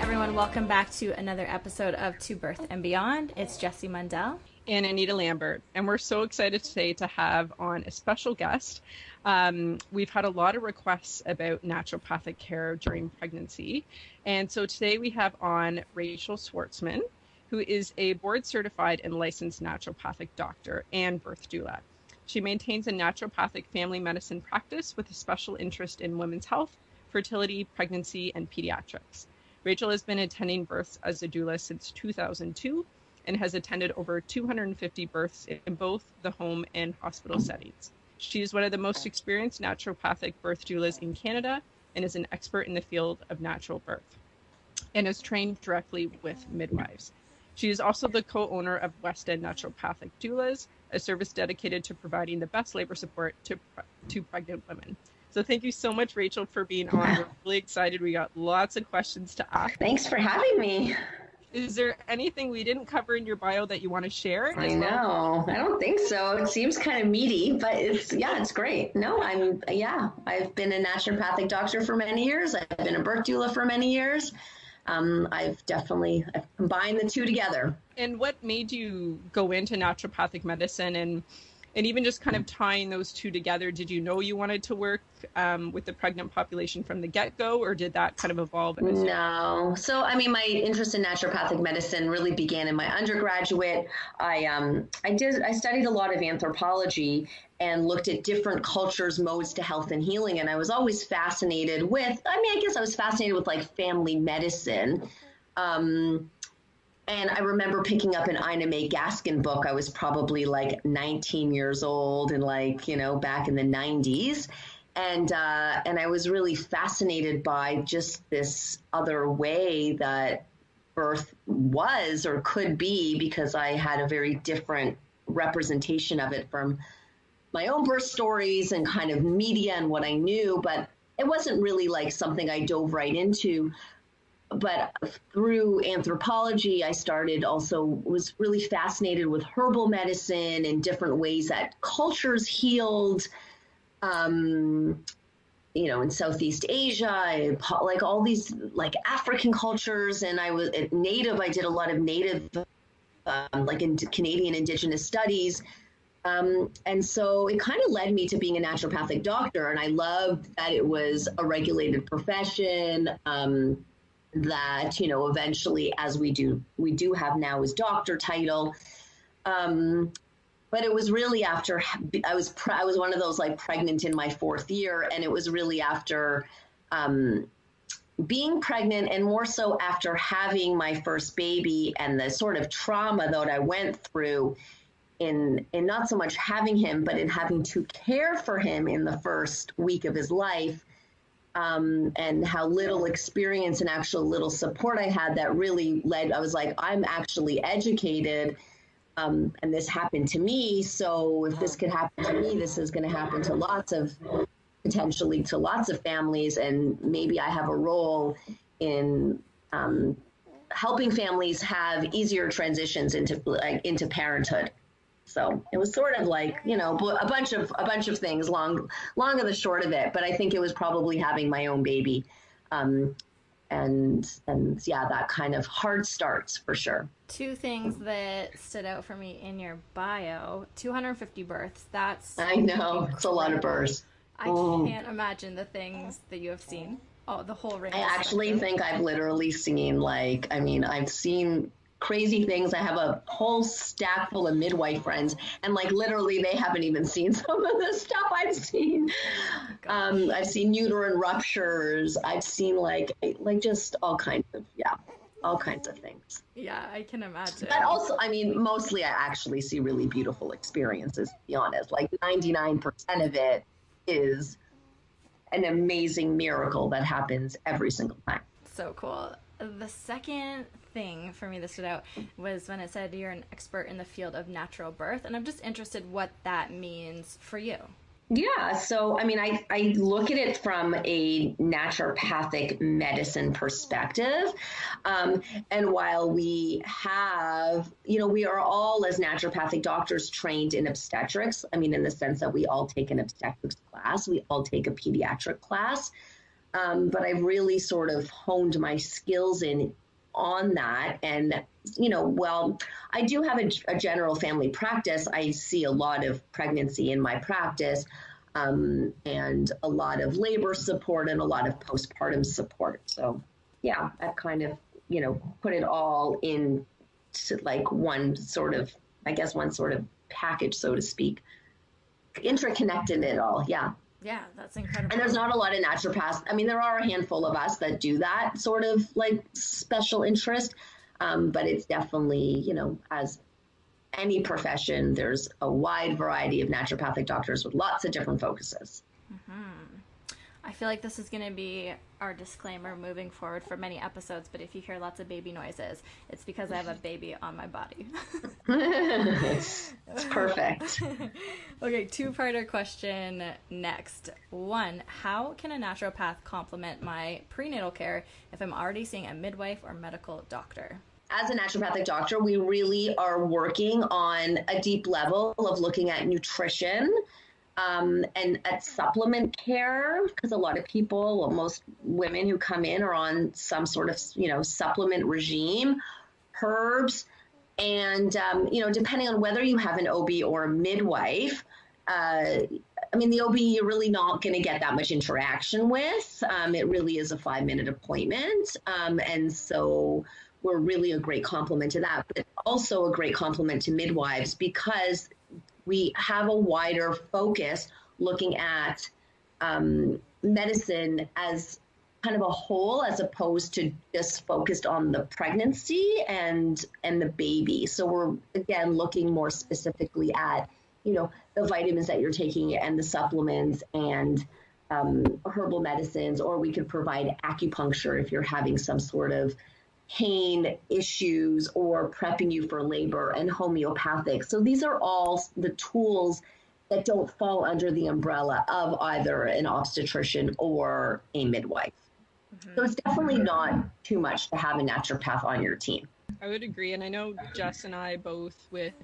Everyone, welcome back to another episode of To Birth and Beyond. It's Jessie Mundell and Anita Lambert, and we're so excited today to have on a special guest. Um, we've had a lot of requests about naturopathic care during pregnancy, and so today we have on Rachel Schwartzman, who is a board certified and licensed naturopathic doctor and birth doula. She maintains a naturopathic family medicine practice with a special interest in women's health, fertility, pregnancy, and pediatrics. Rachel has been attending births as a doula since 2002 and has attended over 250 births in both the home and hospital settings. She is one of the most experienced naturopathic birth doulas in Canada and is an expert in the field of natural birth and is trained directly with midwives. She is also the co owner of West End Naturopathic Doulas, a service dedicated to providing the best labor support to, to pregnant women. So thank you so much, Rachel, for being on. We're really excited. We got lots of questions to ask. Thanks for having me. Is there anything we didn't cover in your bio that you want to share? I know. I don't think so. It seems kind of meaty, but it's yeah, it's great. No, I'm yeah. I've been a naturopathic doctor for many years. I've been a birth doula for many years. Um, I've definitely I've combined the two together. And what made you go into naturopathic medicine and and even just kind of tying those two together did you know you wanted to work um, with the pregnant population from the get-go or did that kind of evolve no. So i mean my interest in naturopathic medicine really began in my undergraduate. I um, i did i studied a lot of anthropology and looked at different cultures modes to health and healing and i was always fascinated with i mean i guess i was fascinated with like family medicine. Um, and I remember picking up an Ina May Gaskin book. I was probably like 19 years old and like, you know, back in the 90s. And, uh, and I was really fascinated by just this other way that birth was or could be because I had a very different representation of it from my own birth stories and kind of media and what I knew. But it wasn't really like something I dove right into but through anthropology, I started also was really fascinated with herbal medicine and different ways that cultures healed. Um, you know, in Southeast Asia, like all these like African cultures, and I was native. I did a lot of native, um, like in Canadian Indigenous studies. Um, and so it kind of led me to being a naturopathic doctor. And I loved that it was a regulated profession. Um, that you know eventually as we do we do have now is doctor title. Um, but it was really after I was pre- I was one of those like pregnant in my fourth year, and it was really after um, being pregnant, and more so after having my first baby and the sort of trauma that I went through in in not so much having him, but in having to care for him in the first week of his life um, and how little experience and actual little support I had that really led, I was like, I'm actually educated. Um, and this happened to me. So if this could happen to me, this is going to happen to lots of potentially to lots of families. And maybe I have a role in um, helping families have easier transitions into like into parenthood. So it was sort of like you know a bunch of a bunch of things, long long of the short of it. But I think it was probably having my own baby, um, and and yeah, that kind of hard starts for sure. Two things that stood out for me in your bio: 250 births. That's I know incredible. it's a lot of births. I oh. can't imagine the things that you have seen. Oh, the whole range. I actually think I've literally seen like I mean I've seen crazy things. I have a whole stack full of midwife friends, and like literally, they haven't even seen some of the stuff I've seen. Oh um, I've seen uterine ruptures. I've seen like like just all kinds of yeah, all kinds of things. Yeah, I can imagine. But also, I mean, mostly I actually see really beautiful experiences. To be honest, like ninety nine percent of it is an amazing miracle that happens every single time. So cool. The second thing for me that stood out was when it said you're an expert in the field of natural birth, and I'm just interested what that means for you. Yeah, so I mean, I, I look at it from a naturopathic medicine perspective. Um, and while we have, you know, we are all as naturopathic doctors trained in obstetrics, I mean, in the sense that we all take an obstetrics class, we all take a pediatric class. Um, but I've really sort of honed my skills in on that. And you know well i do have a, a, general family practice. I see a lot of pregnancy in my practice um, and a lot of labor support and a lot of postpartum support. So yeah i've kind of you know put it all in to like one sort of i guess one sort of package so to speak. Interconnected it all yeah yeah, that's incredible. And there's not a lot of naturopaths. I mean, there are a handful of us that do that sort of like special interest, um, but it's definitely, you know, as any profession, there's a wide variety of naturopathic doctors with lots of different focuses. Mm-hmm. I feel like this is going to be our disclaimer moving forward for many episodes, but if you hear lots of baby noises, it's because I have a baby on my body. it's perfect. okay, two parter question next. One, how can a naturopath complement my prenatal care if I'm already seeing a midwife or medical doctor? as a naturopathic doctor, we really are working on a deep level of looking at nutrition, um, and at supplement care because a lot of people, well, most women who come in are on some sort of you know supplement regime, herbs, and um, you know depending on whether you have an OB or a midwife. Uh, I mean, the OB you're really not going to get that much interaction with. Um, it really is a five minute appointment, um, and so we're really a great complement to that, but also a great complement to midwives because we have a wider focus looking at um, medicine as kind of a whole as opposed to just focused on the pregnancy and and the baby. So we're again looking more specifically at you know the vitamins that you're taking and the supplements and um, herbal medicines or we could provide acupuncture if you're having some sort of pain issues or prepping you for labor and homeopathic. So these are all the tools that don't fall under the umbrella of either an obstetrician or a midwife. Mm-hmm. So it's definitely not too much to have a naturopath on your team. I would agree. And I know Jess and I both with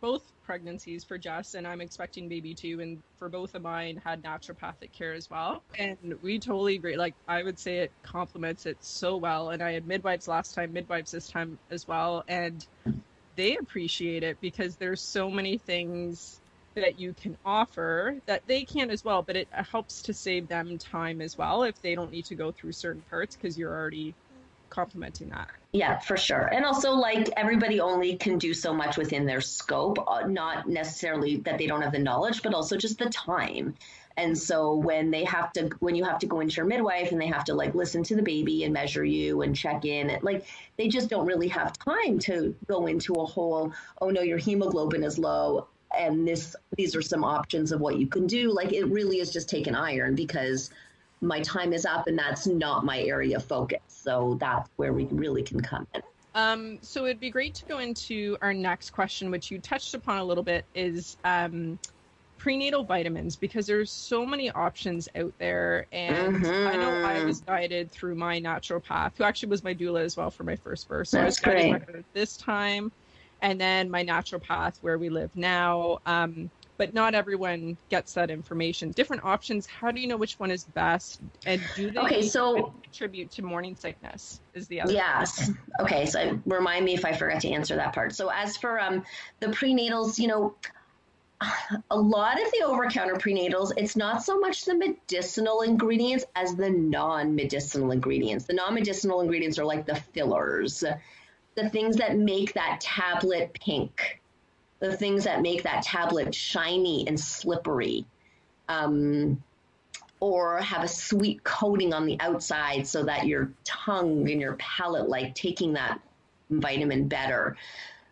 both pregnancies for Jess, and I'm expecting baby two, And for both of mine, had naturopathic care as well. And we totally agree. Like, I would say it complements it so well. And I had midwives last time, midwives this time as well. And they appreciate it because there's so many things that you can offer that they can as well, but it helps to save them time as well if they don't need to go through certain parts because you're already complementing that. Yeah, for sure. And also, like, everybody only can do so much within their scope, uh, not necessarily that they don't have the knowledge, but also just the time. And so when they have to, when you have to go into your midwife and they have to like listen to the baby and measure you and check in, like they just don't really have time to go into a whole, oh no, your hemoglobin is low and this, these are some options of what you can do. Like it really is just take an iron because my time is up and that's not my area of focus. So that's where we really can come in. Um, so it'd be great to go into our next question, which you touched upon a little bit, is um, prenatal vitamins because there's so many options out there. And mm-hmm. I know I was guided through my naturopath, who actually was my doula as well for my first birth. So that's I was guided great. this time, and then my naturopath where we live now. Um, but not everyone gets that information. Different options. How do you know which one is best? And do they okay, so, contribute to morning sickness? Is the other yes. Okay, so remind me if I forgot to answer that part. So as for um, the prenatals, you know, a lot of the over-counter prenatals, it's not so much the medicinal ingredients as the non-medicinal ingredients. The non-medicinal ingredients are like the fillers the things that make that tablet pink, the things that make that tablet shiny and slippery, um, or have a sweet coating on the outside so that your tongue and your palate like taking that vitamin better.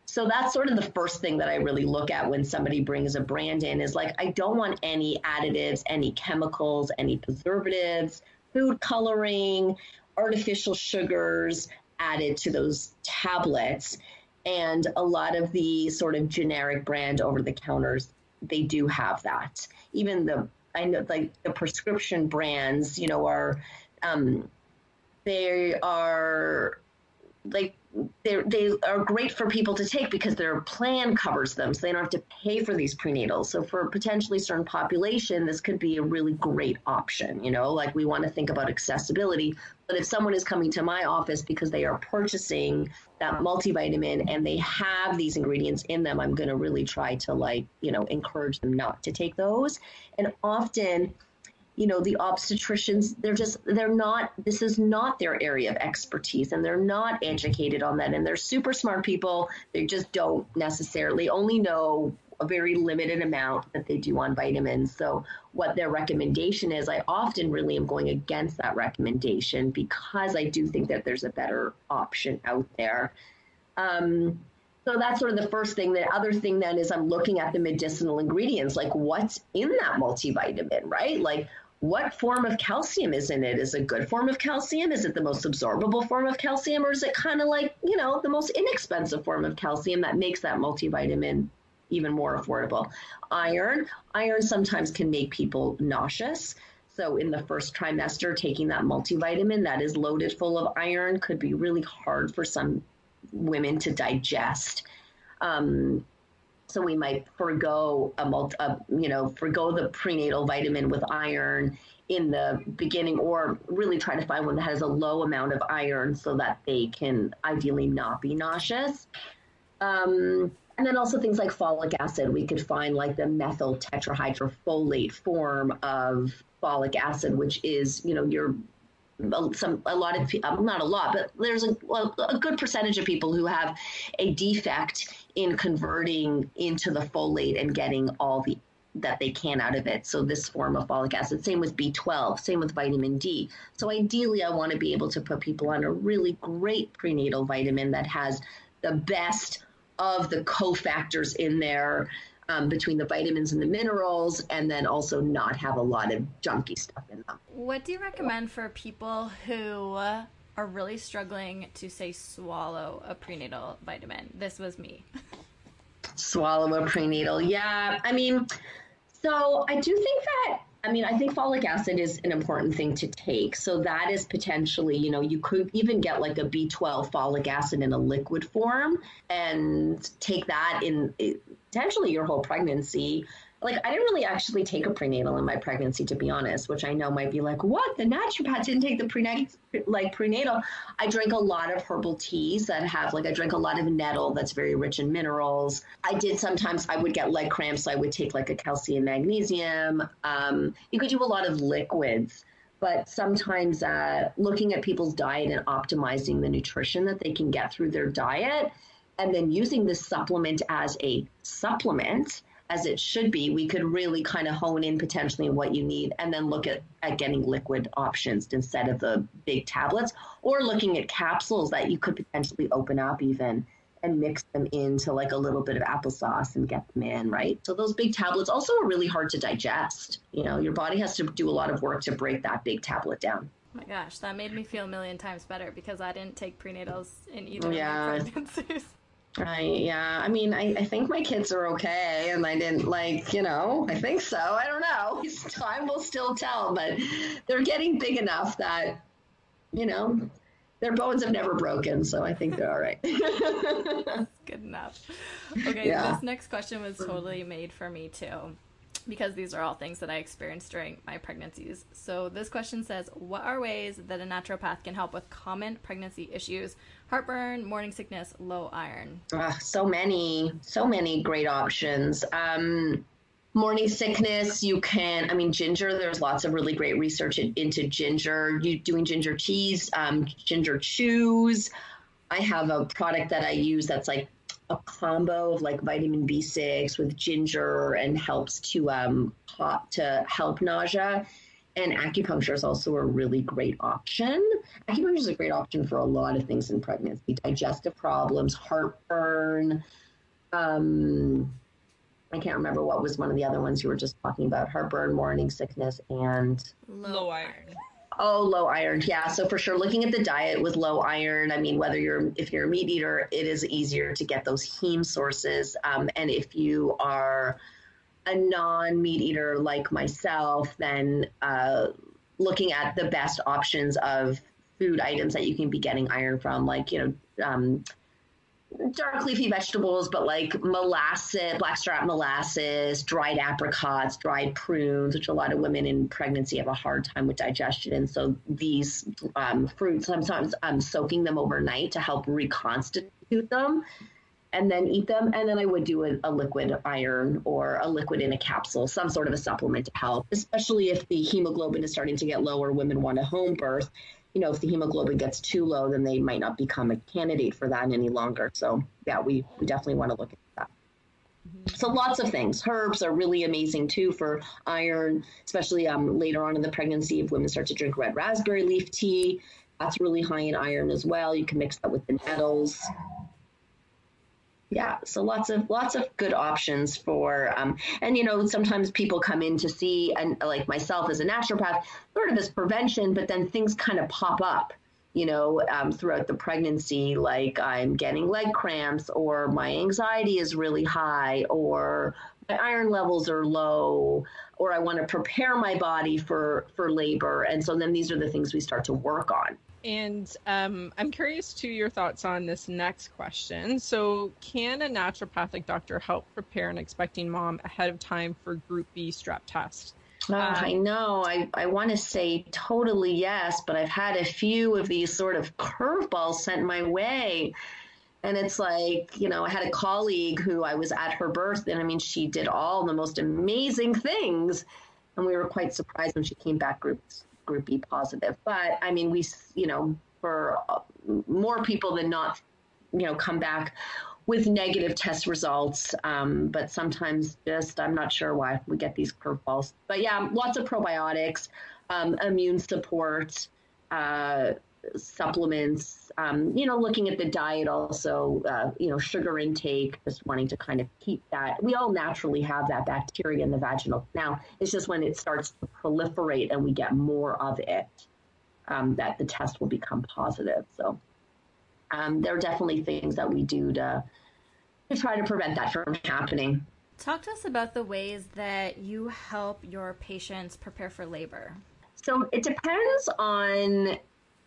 So that's sort of the first thing that I really look at when somebody brings a brand in is like, I don't want any additives, any chemicals, any preservatives, food coloring, artificial sugars added to those tablets. And a lot of the sort of generic brand over the counters, they do have that. Even the, I know like the prescription brands, you know, are, um, they are like they are great for people to take because their plan covers them, so they don't have to pay for these prenatals. So for potentially certain population, this could be a really great option. You know, like we want to think about accessibility. But if someone is coming to my office because they are purchasing that multivitamin and they have these ingredients in them, I'm going to really try to like you know encourage them not to take those. And often you know the obstetricians they're just they're not this is not their area of expertise and they're not educated on that and they're super smart people they just don't necessarily only know a very limited amount that they do on vitamins so what their recommendation is i often really am going against that recommendation because i do think that there's a better option out there um, so that's sort of the first thing. The other thing then is I'm looking at the medicinal ingredients, like what's in that multivitamin, right? Like what form of calcium is in it? Is it a good form of calcium? Is it the most absorbable form of calcium? Or is it kind of like, you know, the most inexpensive form of calcium that makes that multivitamin even more affordable? Iron. Iron sometimes can make people nauseous. So in the first trimester, taking that multivitamin that is loaded full of iron could be really hard for some women to digest. Um, so we might forego a, multi, a, you know forego the prenatal vitamin with iron in the beginning, or really try to find one that has a low amount of iron so that they can ideally not be nauseous. Um, and then also things like folic acid, we could find like the methyl tetrahydrofolate form of folic acid, which is you know your some a lot of not a lot, but there's a, a good percentage of people who have a defect in converting into the folate and getting all the that they can out of it. So this form of folic acid, same with B12, same with vitamin D. So ideally, I want to be able to put people on a really great prenatal vitamin that has the best of the cofactors in there um, between the vitamins and the minerals, and then also not have a lot of junky stuff in them. What do you recommend for people who are really struggling to say swallow a prenatal vitamin? This was me. swallow a prenatal, yeah. I mean, so I do think that I mean, I think folic acid is an important thing to take. So that is potentially, you know, you could even get like a B12 folic acid in a liquid form and take that in potentially your whole pregnancy like I didn't really actually take a prenatal in my pregnancy, to be honest, which I know might be like, what? The naturopath didn't take the prenatal, like prenatal. I drank a lot of herbal teas that have like I drank a lot of nettle that's very rich in minerals. I did sometimes I would get leg cramps, so I would take like a calcium magnesium. Um, you could do a lot of liquids but sometimes uh, looking at people's diet and optimizing the nutrition that they can get through their diet and then using this supplement as a supplement as it should be, we could really kind of hone in potentially what you need and then look at, at getting liquid options instead of the big tablets or looking at capsules that you could potentially open up even and mix them into like a little bit of applesauce and get them in, right? So those big tablets also are really hard to digest. You know, your body has to do a lot of work to break that big tablet down. Oh my gosh, that made me feel a million times better because I didn't take prenatals in either yeah. of my pregnancies. I yeah, I mean, I, I think my kids are okay, and I didn't like, you know, I think so. I don't know. Time will still tell, but they're getting big enough that, you know, their bones have never broken, so I think they're all right. good enough. Okay, yeah. this next question was totally made for me too because these are all things that I experienced during my pregnancies. So this question says, What are ways that a naturopath can help with common pregnancy issues? Heartburn, morning sickness, low iron. Uh, so many, so many great options. Um, morning sickness, you can, I mean, ginger, there's lots of really great research into ginger. You doing ginger teas, um, ginger chews. I have a product that I use that's like a combo of like vitamin B6 with ginger and helps to um to help nausea. And acupuncture is also a really great option. Acupuncture is a great option for a lot of things in pregnancy: digestive problems, heartburn. Um, I can't remember what was one of the other ones you were just talking about: heartburn, morning sickness, and low iron. Oh, low iron. Yeah. So for sure, looking at the diet with low iron, I mean, whether you're, if you're a meat eater, it is easier to get those heme sources. Um, and if you are a non meat eater like myself, then uh, looking at the best options of food items that you can be getting iron from, like, you know, um, dark leafy vegetables, but like molasses, blackstrap molasses, dried apricots, dried prunes, which a lot of women in pregnancy have a hard time with digestion. And so these um, fruits, sometimes I'm soaking them overnight to help reconstitute them and then eat them. And then I would do a, a, liquid iron or a liquid in a capsule, some sort of a supplement to help, especially if the hemoglobin is starting to get lower. Women want a home birth you know, if the hemoglobin gets too low, then they might not become a candidate for that any longer. So yeah, we, we definitely want to look at that. Mm-hmm. So lots of things. Herbs are really amazing too for iron, especially um, later on in the pregnancy if women start to drink red raspberry leaf tea. That's really high in iron as well. You can mix that with the nettles yeah so lots of lots of good options for um, and you know sometimes people come in to see and like myself as a naturopath sort of as prevention but then things kind of pop up you know um, throughout the pregnancy like i'm getting leg cramps or my anxiety is really high or my iron levels are low or i want to prepare my body for for labor and so then these are the things we start to work on and um, I'm curious to your thoughts on this next question. So, can a naturopathic doctor help prepare an expecting mom ahead of time for Group B strep test? Oh, um, I know. I, I want to say totally yes, but I've had a few of these sort of curveballs sent my way. And it's like, you know, I had a colleague who I was at her birth, and I mean, she did all the most amazing things. And we were quite surprised when she came back groups group B positive. But I mean, we, you know, for uh, more people than not, you know, come back with negative test results. Um, but sometimes just, I'm not sure why we get these curveballs. But yeah, lots of probiotics, um, immune support, uh, supplements, um, you know, looking at the diet also, uh, you know, sugar intake, just wanting to kind of keep that. We all naturally have that bacteria in the vaginal canal. It's just when it starts to proliferate and we get more of it um, that the test will become positive. So um, there are definitely things that we do to, to try to prevent that from happening. Talk to us about the ways that you help your patients prepare for labor. So it depends on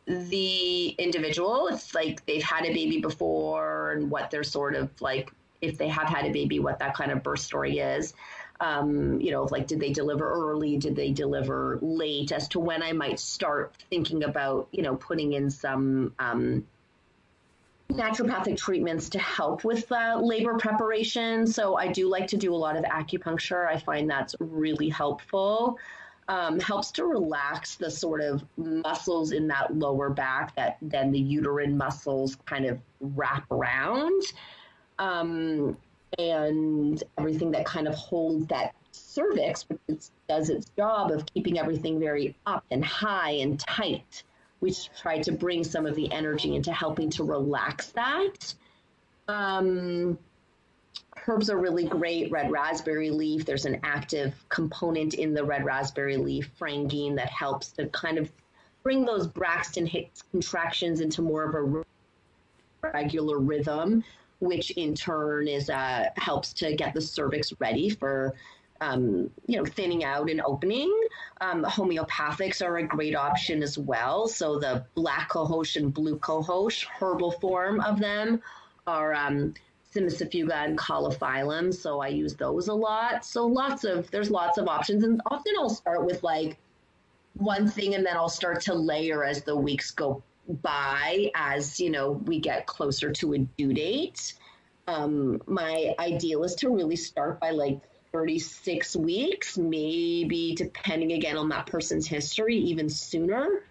the individual. If like they've had a baby before and what they're sort of like if they have had a baby what that kind of birth story is. Um, you know like did they deliver early? Did they deliver late? As to when i might start thinking about you know putting in some um, naturopathic treatments to help with uh, labor preparation. So i do like to do a lot of acupuncture. I find that's really helpful um, helps to relax the sort of muscles in that lower back that then the uterine muscles kind of wrap around. Um, and everything that kind of holds that cervix, which does its job of keeping everything very up and high and tight. We try to bring some of the energy into helping to relax that. Um, herbs are really great. Red raspberry leaf, there's an active component in the red raspberry leaf, fragarine, that helps to kind of bring those Braxton Hicks contractions into more of a regular rhythm, which in turn is uh, helps to get the cervix ready for um, you know, thinning out and opening. Um, homeopathics are a great option as well. So the black cohosh and blue cohosh herbal form of them are um, Cimicifuga and Caulophyllum, so I use those a lot. So lots of there's lots of options, and often I'll start with like one thing, and then I'll start to layer as the weeks go by, as you know we get closer to a due date. Um, my ideal is to really start by like 36 weeks, maybe depending again on that person's history, even sooner.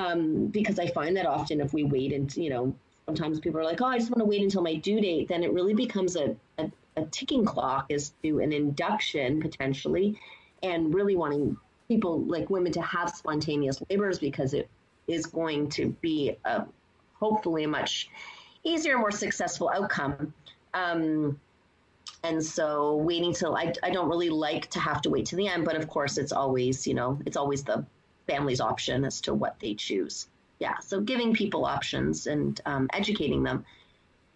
Um, because I find that often if we wait and you know sometimes people are like, oh, I just want to wait until my due date, then it really becomes a, a, a ticking clock as to an induction potentially, and really wanting people like women to have spontaneous labors because it is going to be a, hopefully a much easier, more successful outcome. Um, and so waiting till I, I don't really like to have to wait to the end, but of course it's always, you know, it's always the family's option as to what they choose. Yeah, so giving people options and um, educating them.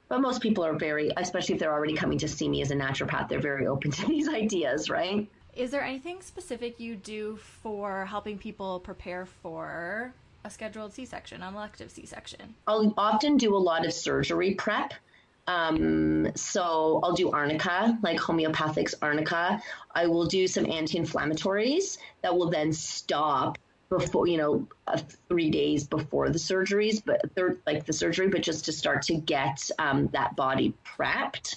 But most people are very, especially if they're already coming to see me as a naturopath, they're very open to these ideas, right? Is there anything specific you do for helping people prepare for a scheduled C section, an elective C section? I'll often do a lot of surgery prep. Um, so I'll do arnica, like homeopathics arnica. I will do some anti-inflammatories that will then stop before you know uh, three days before the surgeries but third like the surgery but just to start to get um, that body prepped.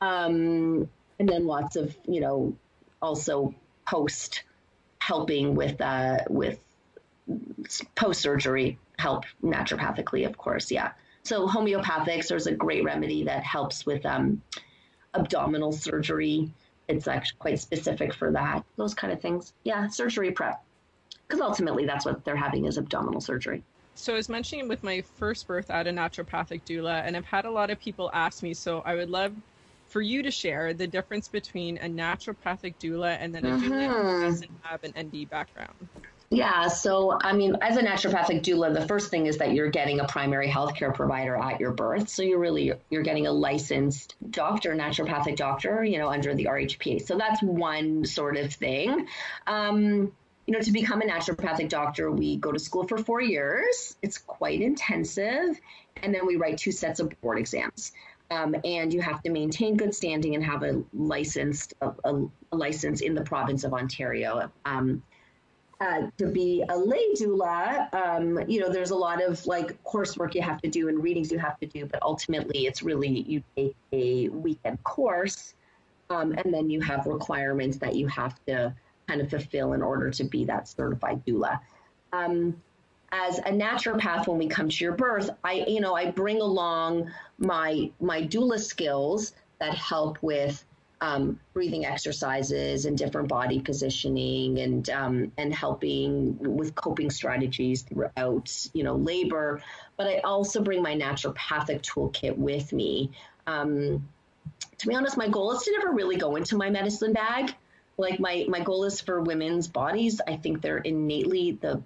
Um, and then lots of you know also post helping with uh, with post surgery help naturopathically of course yeah. So homeopathics there's a great remedy that helps with um, abdominal surgery. It's actually quite specific for that those kind of things. Yeah surgery prep because ultimately that's what they're having is abdominal surgery. So I was mentioning with my first birth at a naturopathic doula, and I've had a lot of people ask me. So I would love for you to share the difference between a naturopathic doula and then a mm-hmm. doula who doesn't have an ND background. Yeah, so I mean, as a naturopathic doula, the first thing is that you're getting a primary healthcare provider at your birth. So you're really you're getting a licensed doctor, naturopathic doctor, you know, under the RHPA. So that's one sort of thing. Um, you know, to become a naturopathic doctor, we go to school for four years. It's quite intensive. And then we write two sets of board exams. Um, and you have to maintain good standing and have a licensed a, a, license in the province of Ontario. Um, uh, to be a lay doula, um, you know, there's a lot of like coursework you have to do and readings you have to do, but ultimately it's really you take a weekend course, um, and then you have requirements that you have to kind of fulfill in order to be that certified doula. Um, as a naturopath, when we come to your birth, I, you know, I bring along my my doula skills that help with um, breathing exercises and different body positioning and um, and helping with coping strategies throughout you know labor. But I also bring my naturopathic toolkit with me. Um, to be honest, my goal is to never really go into my medicine bag like my my goal is for women's bodies. I think they're innately the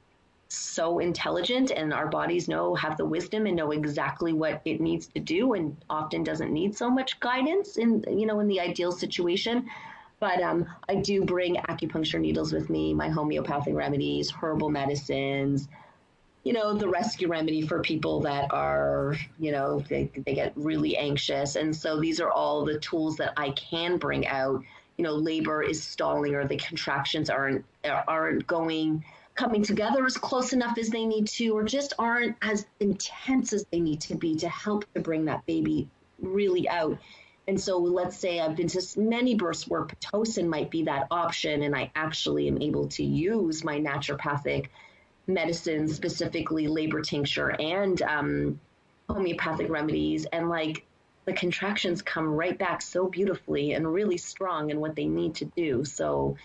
so intelligent and our bodies know have the wisdom and know exactly what it needs to do and often doesn't need so much guidance in you know in the ideal situation. But um, i do bring acupuncture needles with me my homeopathic remedies herbal medicines you know the rescue remedy for people that are you know they, they get really anxious. And so these are all the tools that i can bring out you know labor is stalling or the contractions aren't aren't going coming together as close enough as they need to or just aren't as intense as they need to be to help to bring that baby really out. And so let's say I've been to many births where Pitocin might be that option, and I actually am able to use my naturopathic medicine, specifically labor tincture and um, homeopathic remedies, and like the contractions come right back so beautifully and really strong in what they need to do. So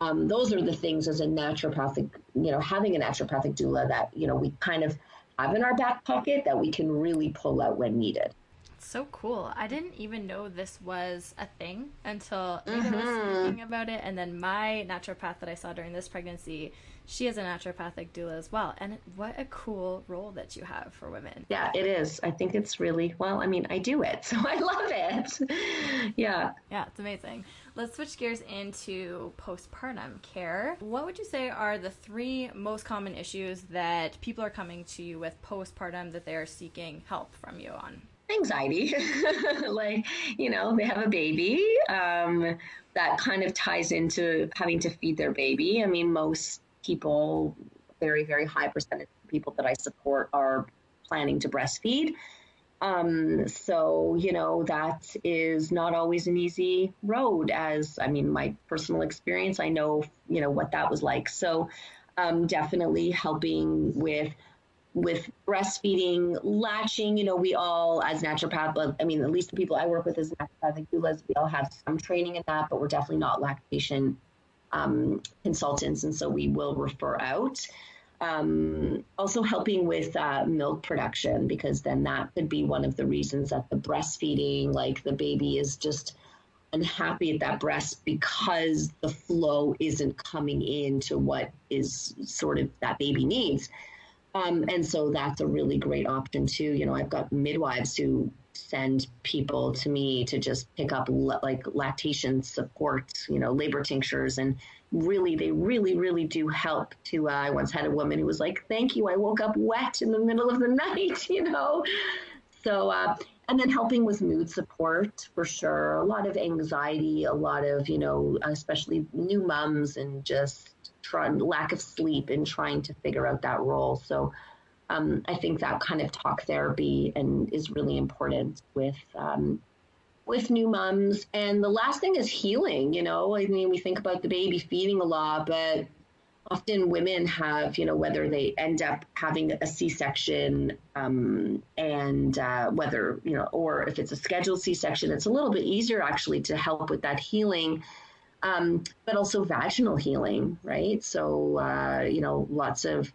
um, those are the things as a naturopathic, you know, having a naturopathic doula that, you know, we kind of have in our back pocket that we can really pull out when needed. So cool. I didn't even know this was a thing until mm-hmm. was speaking about it. And then my naturopath that I saw during this pregnancy she is a naturopathic doula as well. And what a cool role that you have for women. Yeah, it is. I think it's really, well, I mean, I do it, so I love it. yeah. Yeah, it's amazing. Let's switch gears into postpartum care. What would you say are the three most common issues that people are coming to you with postpartum that they are seeking help from you on? anxiety like you know they have a baby um, that kind of ties into having to feed their baby i mean most people, very, very high percentage of people that I support are planning to breastfeed. Um, so, you know, that is not always an easy road, as I mean, my personal experience, I know, you know, what that was like. So, um, definitely helping with with breastfeeding, latching, you know, we all as naturopath, but I mean, at least the people I work with as naturopathic doulas, we all have some training in that, but we're definitely not lactation um, consultants, and so we will refer out. Um, also helping with uh, milk production because then that could be one of the reasons that the breastfeeding, like the baby is just unhappy at that breast because the flow isn't coming into what is sort of that baby needs. Um, and so that's a really great option too. You know, I've got midwives who send people to me to just pick up like lactation support, you know, labor tinctures, and really, they really, really do help. To uh, I once had a woman who was like, "Thank you, I woke up wet in the middle of the night," you know. So, uh, and then helping with mood support for sure. A lot of anxiety, a lot of you know, especially new mums and just trying lack of sleep and trying to figure out that role. So um, I think that kind of talk therapy and is really important with um, with new moms. And the last thing is healing. You know, I mean, we think about the baby feeding a lot, but often women have, you know, whether they end up having a C-section um, and uh, whether, you know, or if it's a scheduled C-section, it's a little bit easier actually to help with that healing um, but also vaginal healing, right? So, uh, you know, lots of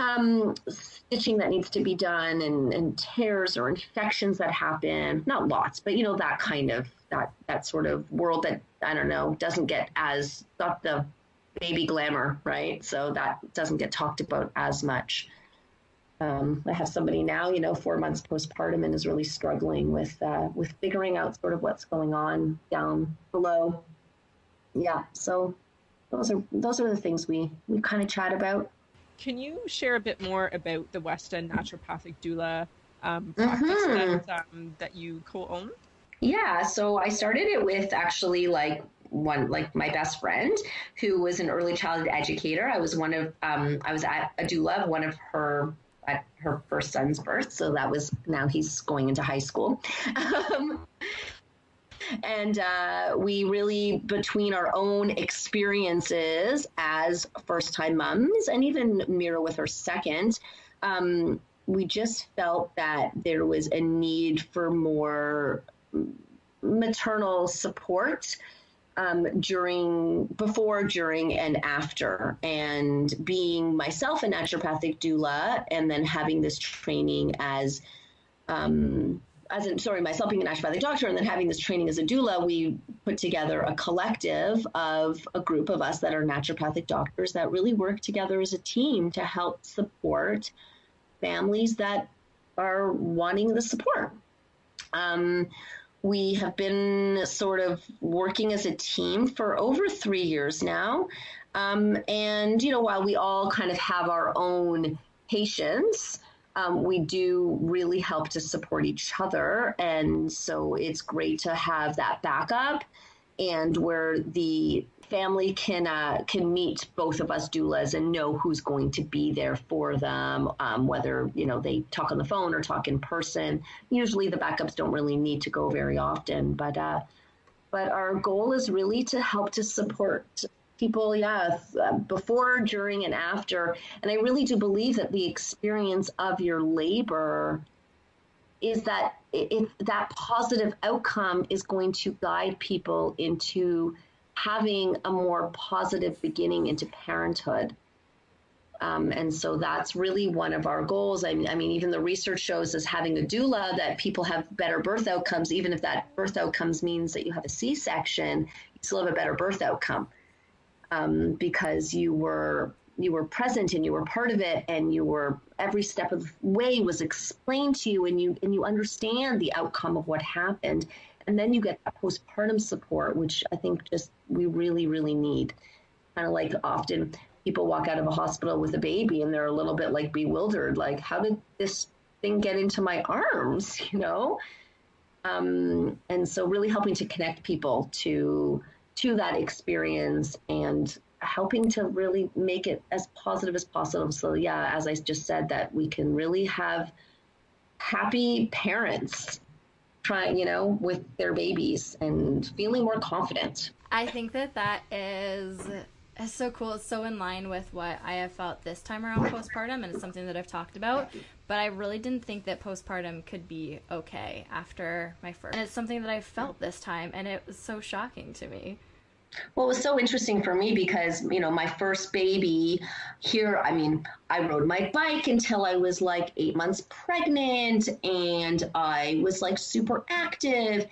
um, stitching that needs to be done and, and tears or infections that happen. Not lots, but, you know, that kind of, that, that sort of world that, I don't know, doesn't get as, not the baby glamour, right? So that doesn't get talked about as much. Um, I have somebody now, you know, four months postpartum and is really struggling with uh, with figuring out sort of what's going on down below yeah, so those are those are the things we we kind of chat about. Can you share a bit more about the West End Naturopathic Doula um, practice mm-hmm. that, um, that you co-own? Yeah, so I started it with actually like one like my best friend who was an early childhood educator. I was one of um, I was at a doula of one of her at her first son's birth, so that was now he's going into high school. Um, and uh, we really, between our own experiences as first time moms and even Mira with her second, um, we just felt that there was a need for more maternal support um, during, before, during, and after. And being myself a naturopathic doula and then having this training as um, as in, sorry, myself being a naturopathic doctor and then having this training as a doula, we put together a collective of a group of us that are naturopathic doctors that really work together as a team to help support families that are wanting the support. Um, we have been sort of working as a team for over three years now. Um, and, you know, while we all kind of have our own patients, um, we do really help to support each other. And so it's great to have that backup and where the family can uh, can meet both of us doulas and know who's going to be there for them, um, whether you know they talk on the phone or talk in person. Usually, the backups don't really need to go very often, but uh, but our goal is really to help to support people, yeah, uh, before, during, and after. And I really do believe that the experience of your labor is that if that positive outcome is going to guide people into having a more positive beginning into parenthood. Um, and so that's really one of our goals. I mean, I mean, even the research shows us having a doula that people have better birth outcomes, even if that birth outcomes means that you have a C-section, you still have a better birth outcome um, because you were you were present and you were part of it and you were every step of the way was explained to you and you and you understand the outcome of what happened. And then you get that postpartum support which i think just we really really need. Kind of like often people walk out of a hospital with a baby and they're a little bit like bewildered like how did this thing get into my arms you know? Um, and so really helping to connect people to to that experience and helping to really make it as positive as possible. So, yeah, as I just said, that we can really have happy parents trying, you know, with their babies and feeling more confident. I think that that is so cool. It's so in line with what I have felt this time around postpartum, and it's something that I've talked about. But I really didn't think that postpartum could be okay after my first. And it's something that I felt this time, and it was so shocking to me. Well, it was so interesting for me because, you know, my first baby here, I mean, I rode my bike until I was like eight months pregnant and I was like super active.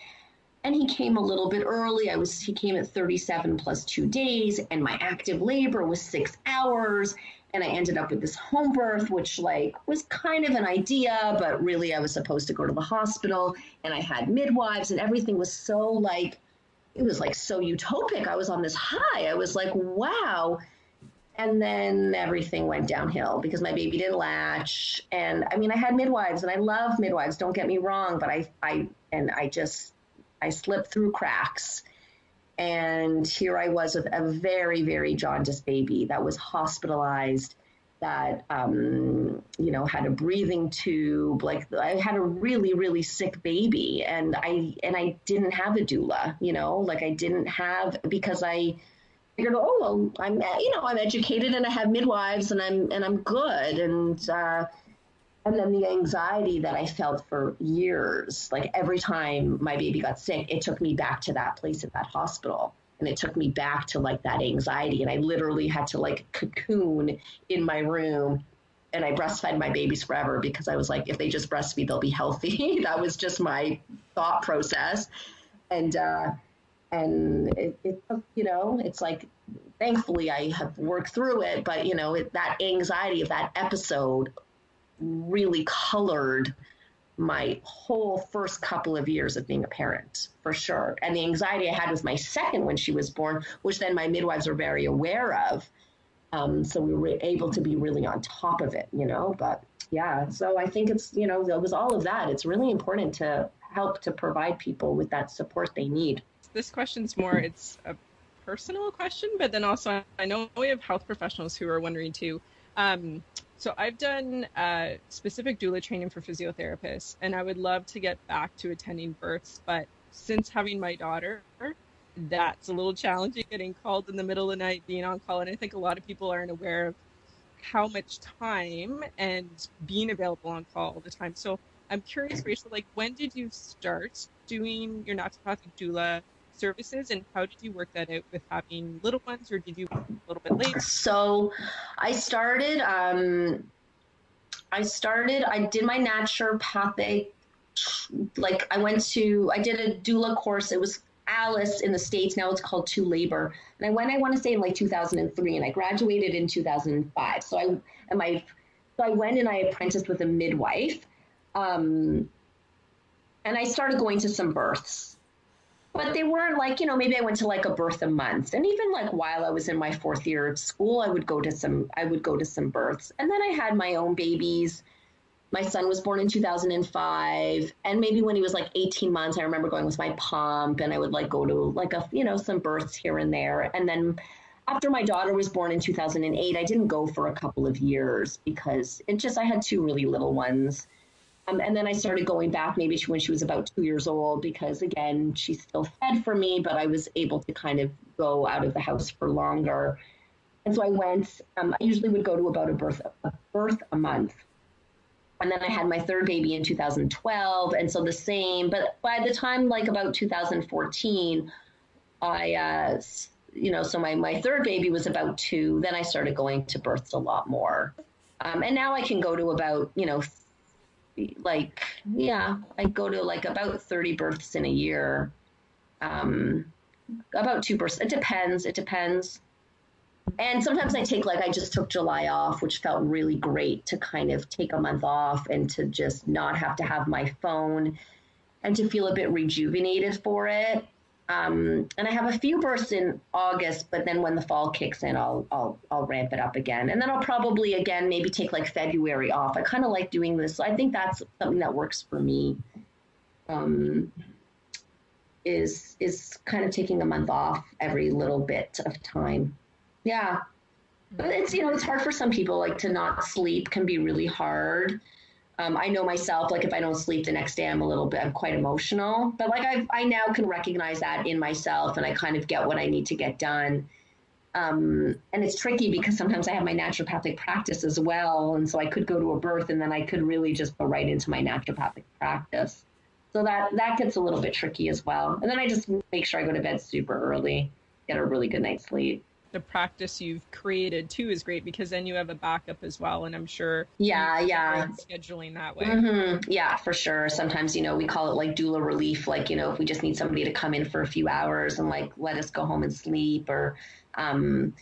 And he came a little bit early. I was he came at 37 plus two days, and my active labor was six hours. And I ended up with this home birth, which like was kind of an idea, but really I was supposed to go to the hospital. And I had midwives, and everything was so like it was like so utopic. I was on this high. I was like, wow. And then everything went downhill because my baby didn't latch. And I mean, I had midwives and I love midwives, don't get me wrong, but I, I, and I just, I slipped through cracks. And here I was with a very, very jaundiced baby that was hospitalized that um, you know had a breathing tube like i had a really really sick baby and i and i didn't have a doula you know like i didn't have because i figured oh well i'm you know i'm educated and i have midwives and i'm and i'm good and uh, and then the anxiety that i felt for years like every time my baby got sick it took me back to that place at that hospital. And it took me back to like that anxiety. And i literally had to like cocoon in my room. And i breastfed my babies forever because i was like if they just breastfeed they'll be healthy. That was just my thought process. And uh and it, it you know it's like thankfully i have worked through it but you know it, that anxiety of that episode really colored my whole first couple of years of being a parent for sure. And the anxiety I had with my second when she was born, which then my midwives were very aware of. Um, so we were able to be really on top of it, you know. But yeah, so I think it's, you know, it was all of that. It's really important to help to provide people with that support they need. This question's more, it's a personal question, but then also I know we have health professionals who are wondering too. Um, so I've done uh, specific doula training for physiotherapists, and I would love to get back to attending births. But since having my daughter, that's a little challenging. Getting called in the middle of the night, being on call, and I think a lot of people aren't aware of how much time and being available on call all the time. So I'm curious, Rachel, like when did you start doing your naturopathic doula services and how did you work that out with having little ones or did you a little bit late? So i started um i started i did my naturopathic like i went to i did a doula course. It was ALACE in the states. Now it's called toLabor. And i went i want to say in like 2003 and i graduated in 2005 so i and my so i went and i apprenticed with a midwife um and i started going to some births but they weren't like you know maybe i went to like a birth a month. And even like while i was in my fourth year of school i would go to some i would go to some births. And then i had my own babies. My son was born in 2005 and maybe when he was like 18 months i remember going with my pump and i would like go to like a you know some births here and there. And then after my daughter was born in 2008 i didn't go for a couple of years because it just i had two really little ones um, and then I started going back maybe when she was about two years old because, again, she still fed for me, but I was able to kind of go out of the house for longer. And so I went, um, I usually would go to about a birth, a birth a month. And then I had my third baby in 2012. And so the same, but by the time like about 2014, I, uh, you know, so my, my third baby was about two. Then I started going to births a lot more. Um, and now I can go to about, you know, like yeah i go to like about 30 births in a year. Um about 2% it depends it depends. And sometimes i take like i just took july off which felt really great to kind of take a month off and to just not have to have my phone and to feel a bit rejuvenated for it um, and I have a few bursts in August, but then when the fall kicks in, I'll I'll I'll ramp it up again, and then I'll probably again maybe take like February off. I kind of like doing this, so I think that's something that works for me. Um, is is kind of taking a month off every little bit of time. Yeah, but it's you know it's hard for some people like to not sleep can be really hard. Um, I know myself, like if I don't sleep the next day, I'm a little bit, I'm quite emotional. But like I, I now can recognize that in myself, and I kind of get what I need to get done. Um, and it's tricky because sometimes I have my naturopathic practice as well. And so I could go to a birth and then I could really just go right into my naturopathic practice. So that, that gets a little bit tricky as well. And then I just make sure I go to bed super early, get a really good night's sleep the practice you've created too is great because then you have a backup as well. And i'm sure yeah yeah. scheduling that way. Mm-hmm. yeah for sure. Sometimes you know we call it like doula relief. Like you know if we just need somebody to come in for a few hours and like let us go home and sleep or um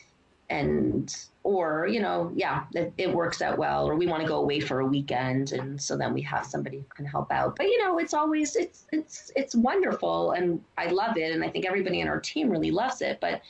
and or you know yeah it, it works out well. Or we want to go away for a weekend and so then we have somebody who can help out. But you know it's always it's it's it's wonderful and i love it. And i think everybody in our team really loves it. But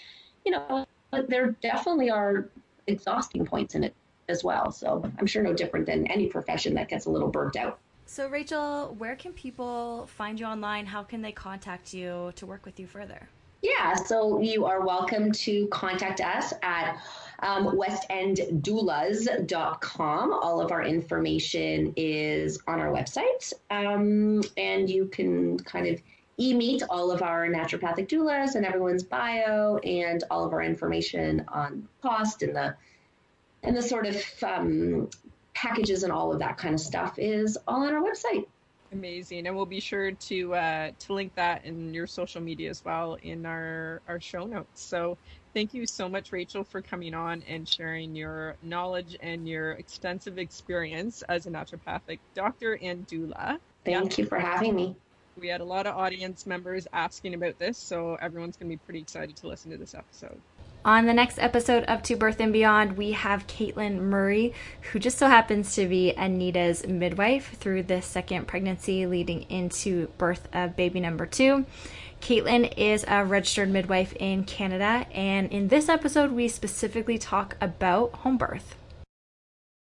you know but there definitely are exhausting points in it as well. So I'm sure no different than any profession that gets a little burnt out. So, Rachel, where can people find you online? How can they contact you to work with you further? Yeah, so you are welcome to contact us at um, westenddoulas.com. All of our information is on our website, um, and you can kind of e-meet all of our naturopathic doulas and everyone's bio and all of our information on cost and the and the sort of um, packages and all of that kind of stuff is all on our website. Amazing, and we'll be sure to uh, to link that in your social media as well in our our show notes. So thank you so much, Rachel, for coming on and sharing your knowledge and your extensive experience as a naturopathic doctor and doula. Thank yeah. you for having me. We had a lot of audience members asking about this, so everyone's going to be pretty excited to listen to this episode. On the next episode of To Birth and Beyond, we have Caitlin Murray, who just so happens to be Anita's midwife through the second pregnancy leading into birth of baby number two. Caitlin is a registered midwife in Canada, and in this episode, we specifically talk about home birth.